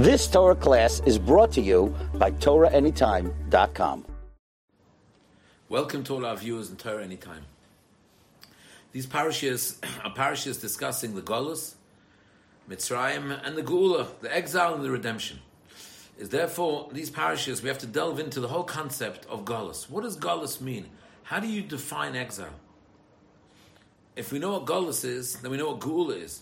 This Torah class is brought to you by TorahAnytime.com. Welcome to all our viewers in Torah Anytime. These parashas are parashas discussing the Golus, Mitzrayim, and the Geula, the exile and the redemption. Is therefore these parashas we have to delve into the whole concept of Golus. What does Golus mean? How do you define exile? If we know what Golus is, then we know what Geula is.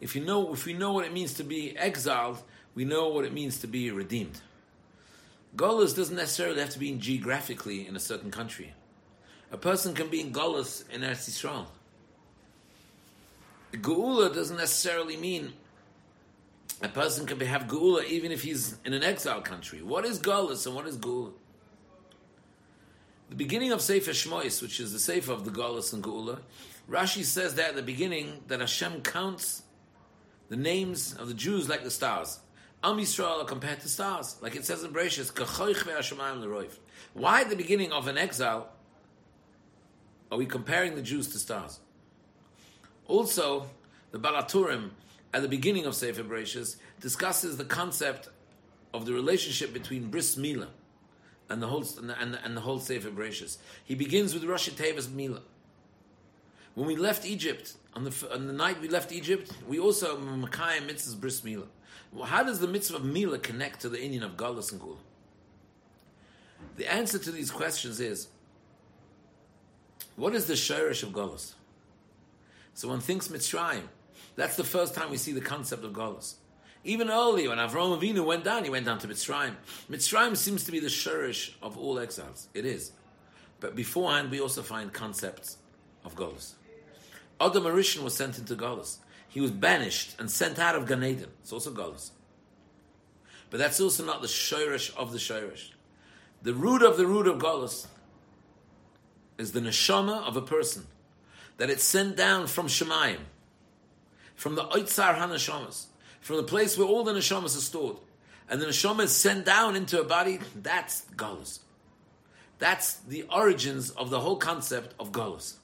If you know, if we know what it means to be exiled, we know what it means to be redeemed. Golas doesn't necessarily have to be in geographically in a certain country. A person can be in Golas in Eretz Yisrael. Geula doesn't necessarily mean a person can have Geula even if he's in an exile country. What is Golas and what is Geula? The beginning of Sefer Shmois, which is the Sefer of the Golas and Geula, Rashi says that at the beginning that Hashem counts the names of the Jews like the stars. Am Yisrael are compared to stars, like it says in Bereshit, Why at the beginning of an exile are we comparing the Jews to stars? Also, the Baal HaTurim, at the beginning of Sefer Bereshit, discusses the concept of the relationship between Bris Milah and the whole and the, and the, whole Sefer Bereshit. He begins with Rosh Tevis Milah. When we left Egypt, on the, on the night we left Egypt, we also um, Makayim Mitzvahs Bris Milah. Well, how does the mitzvah of Milah connect to the inyan of Galus and Gula? The answer to these questions is what is the Shirish of Galus? So one thinks Mitzrayim. That's the first time we see the concept of Galus. Even earlier, when Avram Avinu went down, he went down to Mitzrayim. Mitzrayim seems to be the Shirish of all exiles. It is. But beforehand, we also find concepts of Galus. Adam Arishan was sent into Galus he was banished and sent out of Gan Eden. It's also Golos. But that's also not the Shoirish of the Shoirish. The root of the root of Golos is the neshama of a person that it's sent down from Shemayim, from the Oitzar HaNeshamas, from the place where all the neshamas are stored. And the neshama is sent down into a body, that's Golos. That's the origins of the whole concept of Golos.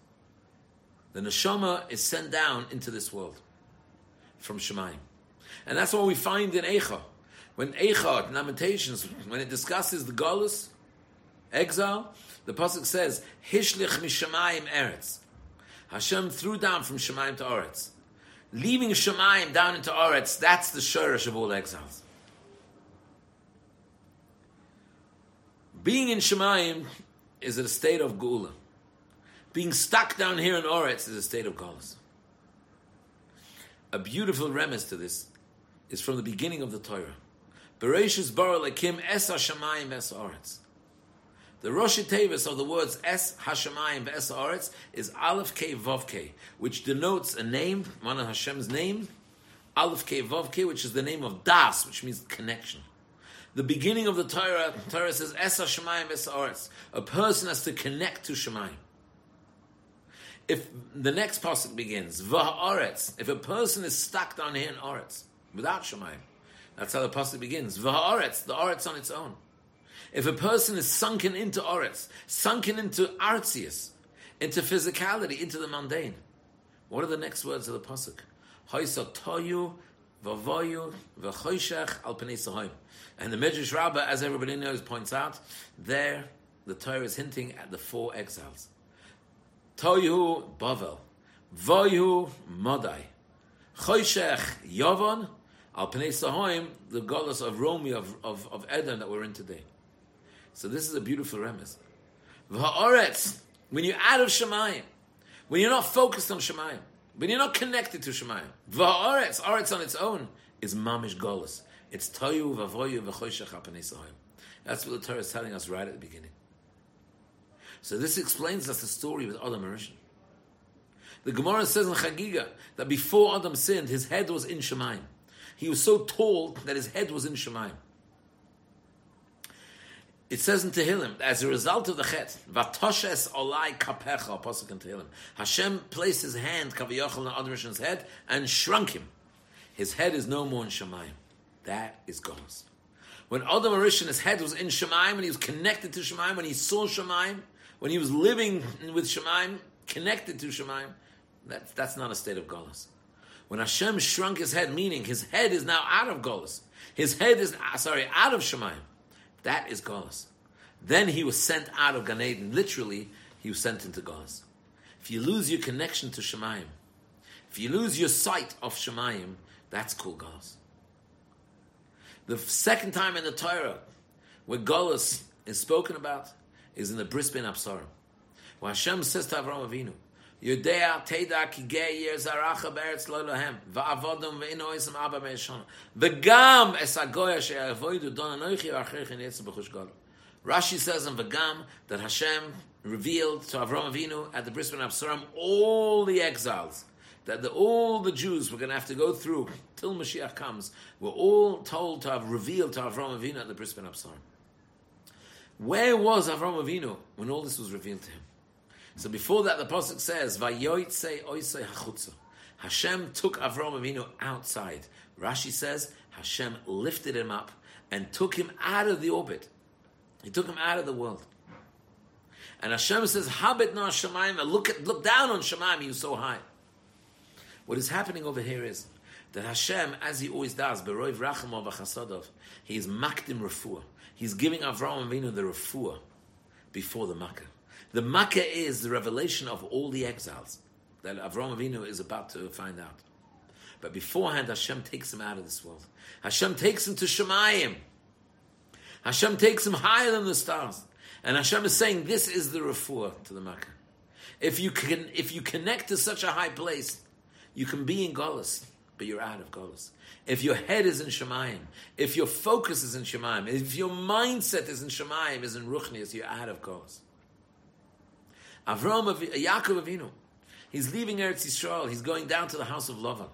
The neshama is sent down into this world from Shemayim. And that's what we find in Eicha. When Eicha, Lamentations, when it discusses the Golus, exile, the Pasuk says, Hishlich mishamayim eretz. Hashem threw down from Shemayim to Eretz. Leaving Shemayim down into Eretz, that's the shurish of all exiles. Being in Shemayim is a state of Gula. Being stuck down here in Oretz is a state of Golus. A beautiful remes to this is from the beginning of the Torah. Bereshis bara lekim es hashamayim es aretz. The Rosh Tevis of the words Es Hashemayim Ve'es Aretz is Aleph K Vav K, which denotes a name, one of Hashem's name, Aleph K Vav K, which is the name of Das, which means connection. The beginning of the Torah, Torah says Es Hashemayim Ve'es Aretz. A person has to connect to Shemayim if the next pasuk begins, V'ha'aretz, if a person is stuck down here in Aretz, without Shemayim, that's how the pasuk begins. V'ha'aretz, the Aretz on its own. If a person is sunken into Aretz, sunken into Artzius, into physicality, into the mundane, what are the next words of the pasuk? Haisotoyu v'avoyu v'choshech al pnei And the Medrash Rabbah, as everybody knows, points out, there the Torah is hinting at the four exiles. Toyu Bavel, Voyu Modai, Choshech Yavon, Al Pnei Sahoim, the goddess of Romi of, of, of Edom that we're in today. So this is a beautiful remes. V'ha'oretz, when you're out of Shemayim, when you're not focused on Shemayim, when you're not connected to Shemayim, v'ha'oretz, oretz on its own, is mamish golas. It's toyu v'choshech al Pnei Sahoim. That's what the Torah is telling us right at the beginning. So this explains us the story with Adam Arishan. The Gemara says in Chagiga that before Adam sinned, his head was in Shemaim. He was so tall that his head was in Shemaim. It says in Tehillim, as a result of the chet, Vatoshes olai kapecha, in Tehillim, Hashem placed his hand, Kaviyachal, on Adam Arishan's head and shrunk him. His head is no more in Shemaim. That is God's. When Adam Arishan, his head was in Shemaim, and he was connected to Shemaim, when he saw Shemaim, when he was living with Shemaim, connected to Shemaim, that, that's not a state of Golas. When Hashem shrunk his head, meaning his head is now out of Golas, His head is, ah, sorry, out of Shemayim. That is Golas. Then he was sent out of Gan Eden. Literally, he was sent into Golas. If you lose your connection to Shemayim, if you lose your sight of Shemayim, that's called Golas. The second time in the Torah where Golas is spoken about is in the Bris Bein Habesarim. Where Hashem says to Avram Avinu, Yudea teda ki gei yer zaracha beretz lo lohem va'avodom ve'ino isam abba me'eshona v'gam es agoya she'avoidu don anoichi v'acherich in yitzim b'chush golo Rashi says in V'gam that Hashem revealed to Avram Avinu at the Bris Bein Habesarim all the exiles that the, all the Jews were going to have to go through till Mashiach comes were all told to have revealed to Avram Avinu at the Bris Bein Habesarim. Where was Avram Avinu when all this was revealed to him? So before that, the pasuk says, "Vayoytse oisei hachutza." Hashem took Avram Avinu outside. Rashi says Hashem lifted him up and took him out of the orbit. He took him out of the world. And Hashem says, "Habit na Shemaim." Look at, look down on Shemaim. He was so high. What is happening over here is that Hashem, as He always does, beroiv rachamov He is makdim refuah. He's giving Avram Avinu the refuah before the makkah. The Makkah is the revelation of all the exiles that Avram Avinu is about to find out. But beforehand, Hashem takes him out of this world. Hashem takes him to Shemayim. Hashem takes him higher than the stars. And Hashem is saying, this is the refuah to the Makkah. If you can, if you connect to such a high place, you can be in Golis, but you're out of Golis. If your head is in Shemayim, if your focus is in Shemayim, if your mindset is in Shemayim, is in Ruchnias, you're out of Golis. Avram, Yaakov Avinu, he's leaving Eretz Yisrael. He's going down to the house of Lavan.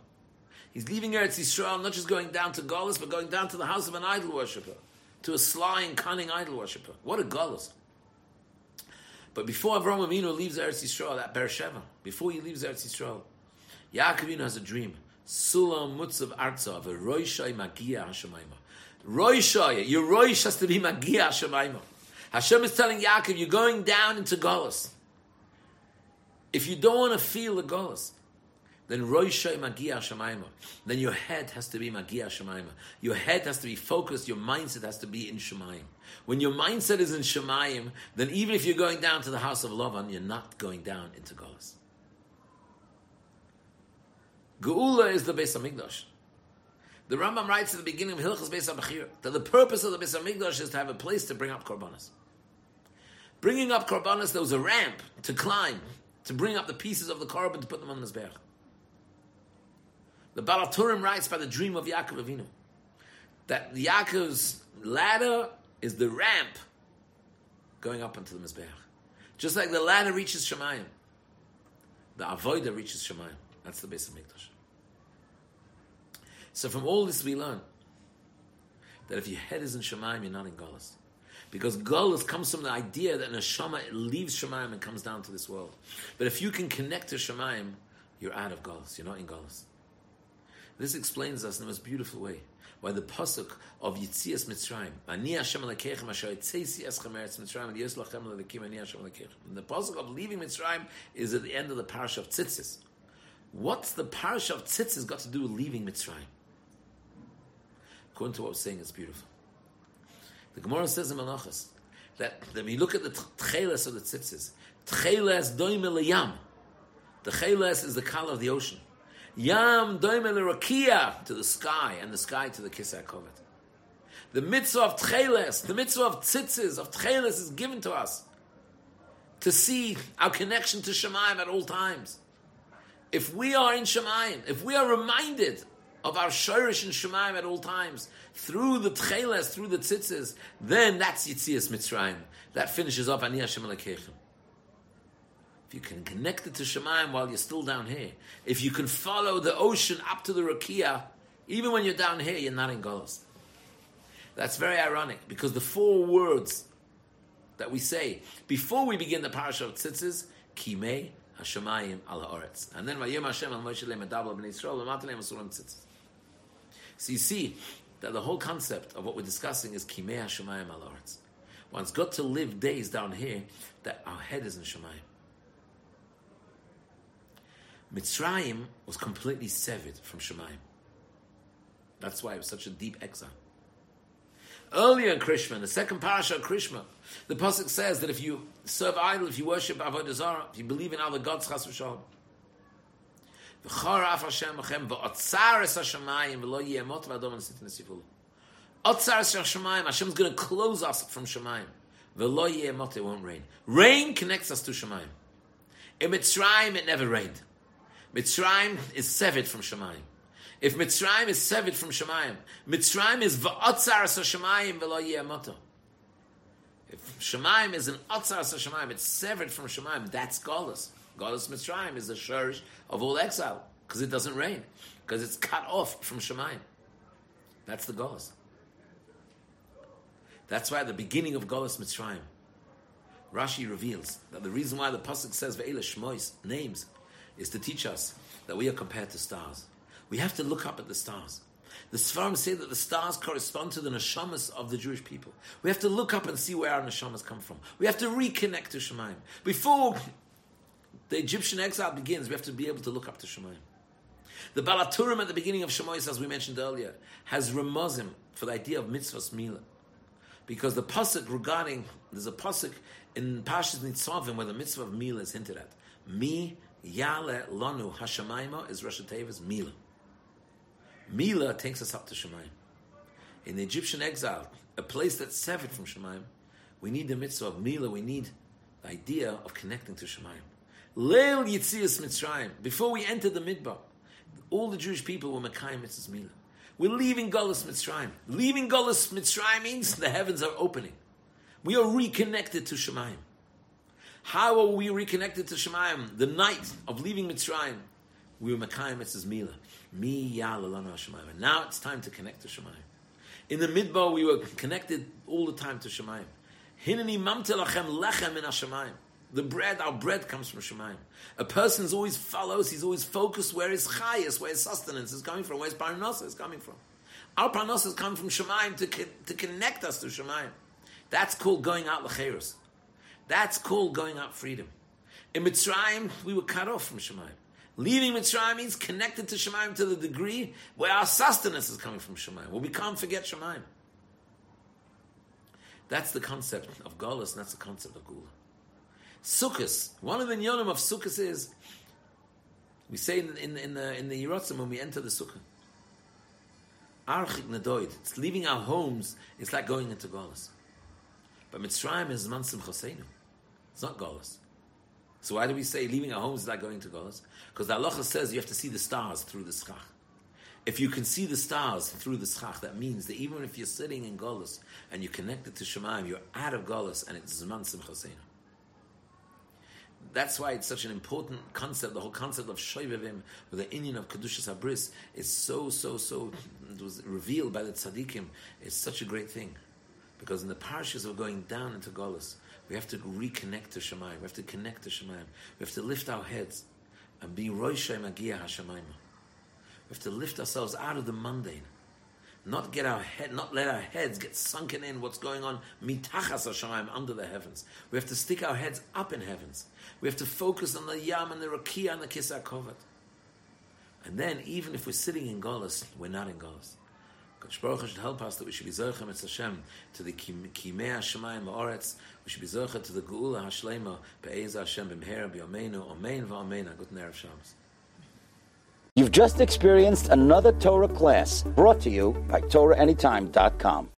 He's leaving Eretz Yisrael, not just going down to Golis, but going down to the house of an idol worshipper, to a sly and cunning idol worshipper. What a Golis! But before Avram Avinu leaves Eretz Yisrael, at Beersheba, before he leaves Eretz Yisrael, Yaakov Avinu has a dream. Sulam mutzav arza of a roishai magia hashemayma. Roishai, your roish has to be magia hashemayma. Hashem is telling Yaakov, you're going down into Golis. If you don't want to feel the Golas, then Roishay Magia Shemaima. Then your head has to be Magia Shemaima. Your head has to be focused, your mindset has to be in Shemaim. When your mindset is in Shemaim, then even if you're going down to the house of Lavan, you're not going down into Golas. Geula is the Beis Hamikdash. The Rambam writes at the beginning of Hilchas Beis Hamikdash that the purpose of the Beis Hamikdash is to have a place to bring up korbanos. Bringing up korbanos, there was a ramp to climb to bring up the pieces of the korban to put them on the Mizbeach. The Baal HaTurim writes by the dream of Yaakov Avinu that Yaakov's ladder is the ramp going up into the Mizbeach. Just like the ladder reaches Shemayim, the Avoida reaches Shemayim. That's the Beis Hamikdash. So from all this we learn that if your head is in Shemayim, you're not in Golas. Because Gullus comes from the idea that Neshama leaves Shemaim and comes down to this world. But if you can connect to Shemaim, you're out of Gullus. You're not in Gullus. This explains us in the most beautiful way why the pasuk of Yitzias Mitzrayim, Ani Hashem Asher Mitzrayim and Hashem the pasuk of leaving Mitzrayim is at the end of the parish of Tzitzis. What's the parish of Tzitzis got to do with leaving Mitzrayim? According to what I was saying, it's beautiful. The Gemara says in Malachas that when you look at the tcheles of the tzitzis, tcheles doime yam. The tcheles is the color of the ocean. Yam doime rakia to the sky, and the sky to the kisar kovet. The mitzvah of tcheles, the mitzvah of tzitzis, of tcheles is given to us to see our connection to Shemaim at all times. If we are in Shemaim, if we are reminded of our shirish and Shemaim at all times, through the tcheles, through the tzitzis, then that's Yitzias Mitzrayim. That finishes off Ani Hashem If you can connect it to Shemaim while you're still down here, if you can follow the ocean up to the Rakia, even when you're down here, you're not in Golos. That's very ironic because the four words that we say before we begin the parasha of tzitzis, Kimei Hashemayim al Haaretz, and then Vayim Hashem al Moshe Lemedabla Bnei Yisrael Lematelem Asurim Tzitzis. So you see that the whole concept of what we're discussing is Kimei Hashemayim al Haaretz. One's got to live days down here that our head is in Shemayim. Mitzrayim was completely severed from Shemayim. That's why it was such a deep exile. Earlier in Krishma, the second parasha of Krishma, the pasuk says that if you serve idol, if you worship avodah zarah, if you believe in other gods, chas v'shalom, v'char af Hashem achem v'otzar es hashemayim v'lo yemot v'adom v'sitin esifulu. Otzar es hashemayim, Hashem's going to close us from shemayim. V'lo yemot, it won't rain. Rain connects us to shemayim. In Mitzrayim, it never rained. Mitzrayim is severed from shemayim. If Mitzrayim is severed from Shemayim, Mitzrayim is va'otzar sa Shemayim v'lo yemoto. If Shemayim is an otzar sa Shemayim, it's severed from Shemayim. That's Golas. Golas Mitzrayim is the shurish of all exile because it doesn't rain because it's cut off from Shemayim. That's the Golas. That's why the beginning of Golas Mitzrayim, Rashi reveals that the reason why the pasuk says ve'ela shmois names is to teach us that we are compared to stars. We have to look up at the stars. The Sfarim say that the stars correspond to the neshamas of the Jewish people. We have to look up and see where our neshamas come from. We have to reconnect to Shemaim. Before the Egyptian exile begins, we have to be able to look up to Shemaim. The Baal HaTurim at the beginning of Shemois, as we mentioned earlier, has remozim for the idea of mitzvahs mila. Because the pasuk regarding, there's a pasuk in Pashas Nitzavim where the mitzvah of mila is hinted at. Mi yale lanu hashamayma is Rosh Tevis mila. Mila takes us up to Shemaim. In the Egyptian exile, a place that's severed from Shemaim, we need the mitzvah of Mila, we need the idea of connecting to Shemaim. Leil Yitzias Mitzrayim, before we enter the Midbar, all the Jewish people were Mekayim Mitzvahs Mila. We're leaving Golas Mitzrayim. Leaving Golas Mitzrayim means the heavens are opening. We are reconnected to Shemaim. How are we reconnected to Shemaim? The night of leaving Mitzrayim, we were Mekayim Mitzvahs Mila. Mi Yalalanu Hashemayim. Now it's time to connect to Shemayim. In the midbar, we were connected all the time to Shemayim. Hinani mamtelachem lechem in Hashemayim. The bread, our bread comes from Shemayim. A person always follows, he's always focused where his chayas, where his sustenance is coming from, where his parnasa is coming from. Our parnasa is coming from Shemayim to, to connect us to Shemayim. That's called going out lecheros. That's called going out freedom. In Mitzrayim, we were cut off from Shemayim. Leaving Mitzrayim means connected to Shemaim to the degree where our sustenance is coming from Shemaim, where we can't forget Shemaim. That's the concept of Golas, and that's the concept of Gula. Sukkot, one of the nyonim of Sukkot is, we say in, in, in the, in the Yerotzim when we enter the Sukkah, Archik Nadoid, it's leaving our homes, it's like going into Golas. But Mitzrayim is Mansim Choseinu. It's not Golas. So why do we say leaving our homes is like going to Golas? Because the halacha says you have to see the stars through the schach. If you can see the stars through the schach, that means that even if you're sitting in Golas and you're connected to Shemaim, you're out of Golas and it's Zman Simchasena. That's why it's such an important concept. The whole concept of Shoivevim, with the inyan of Kedushas Habris, is so, so, so, it was revealed by the Tzaddikim. It's such a great thing. Because in the parashas of going down into Golas, we have to reconnect to Shemayim. We have to connect to Shemayim. We have to lift our heads and be Roishay Magia Hashemayim. We have to lift ourselves out of the mundane. Not get our head, not let our heads get sunken in what's going on mitachas Hashemayim under the heavens. We have to stick our heads up in heavens. We have to focus on the yam and the rakia and the kisar kovat. And then, even if we're sitting in Golas, we're not in Golas. Baruch should help us that we should be Hashem to the Kimei Hashemayim Ma'oretz. We should be to the Geula Be'ez Hashem B'mher. You've just experienced another Torah class brought to you by TorahAnytime.com.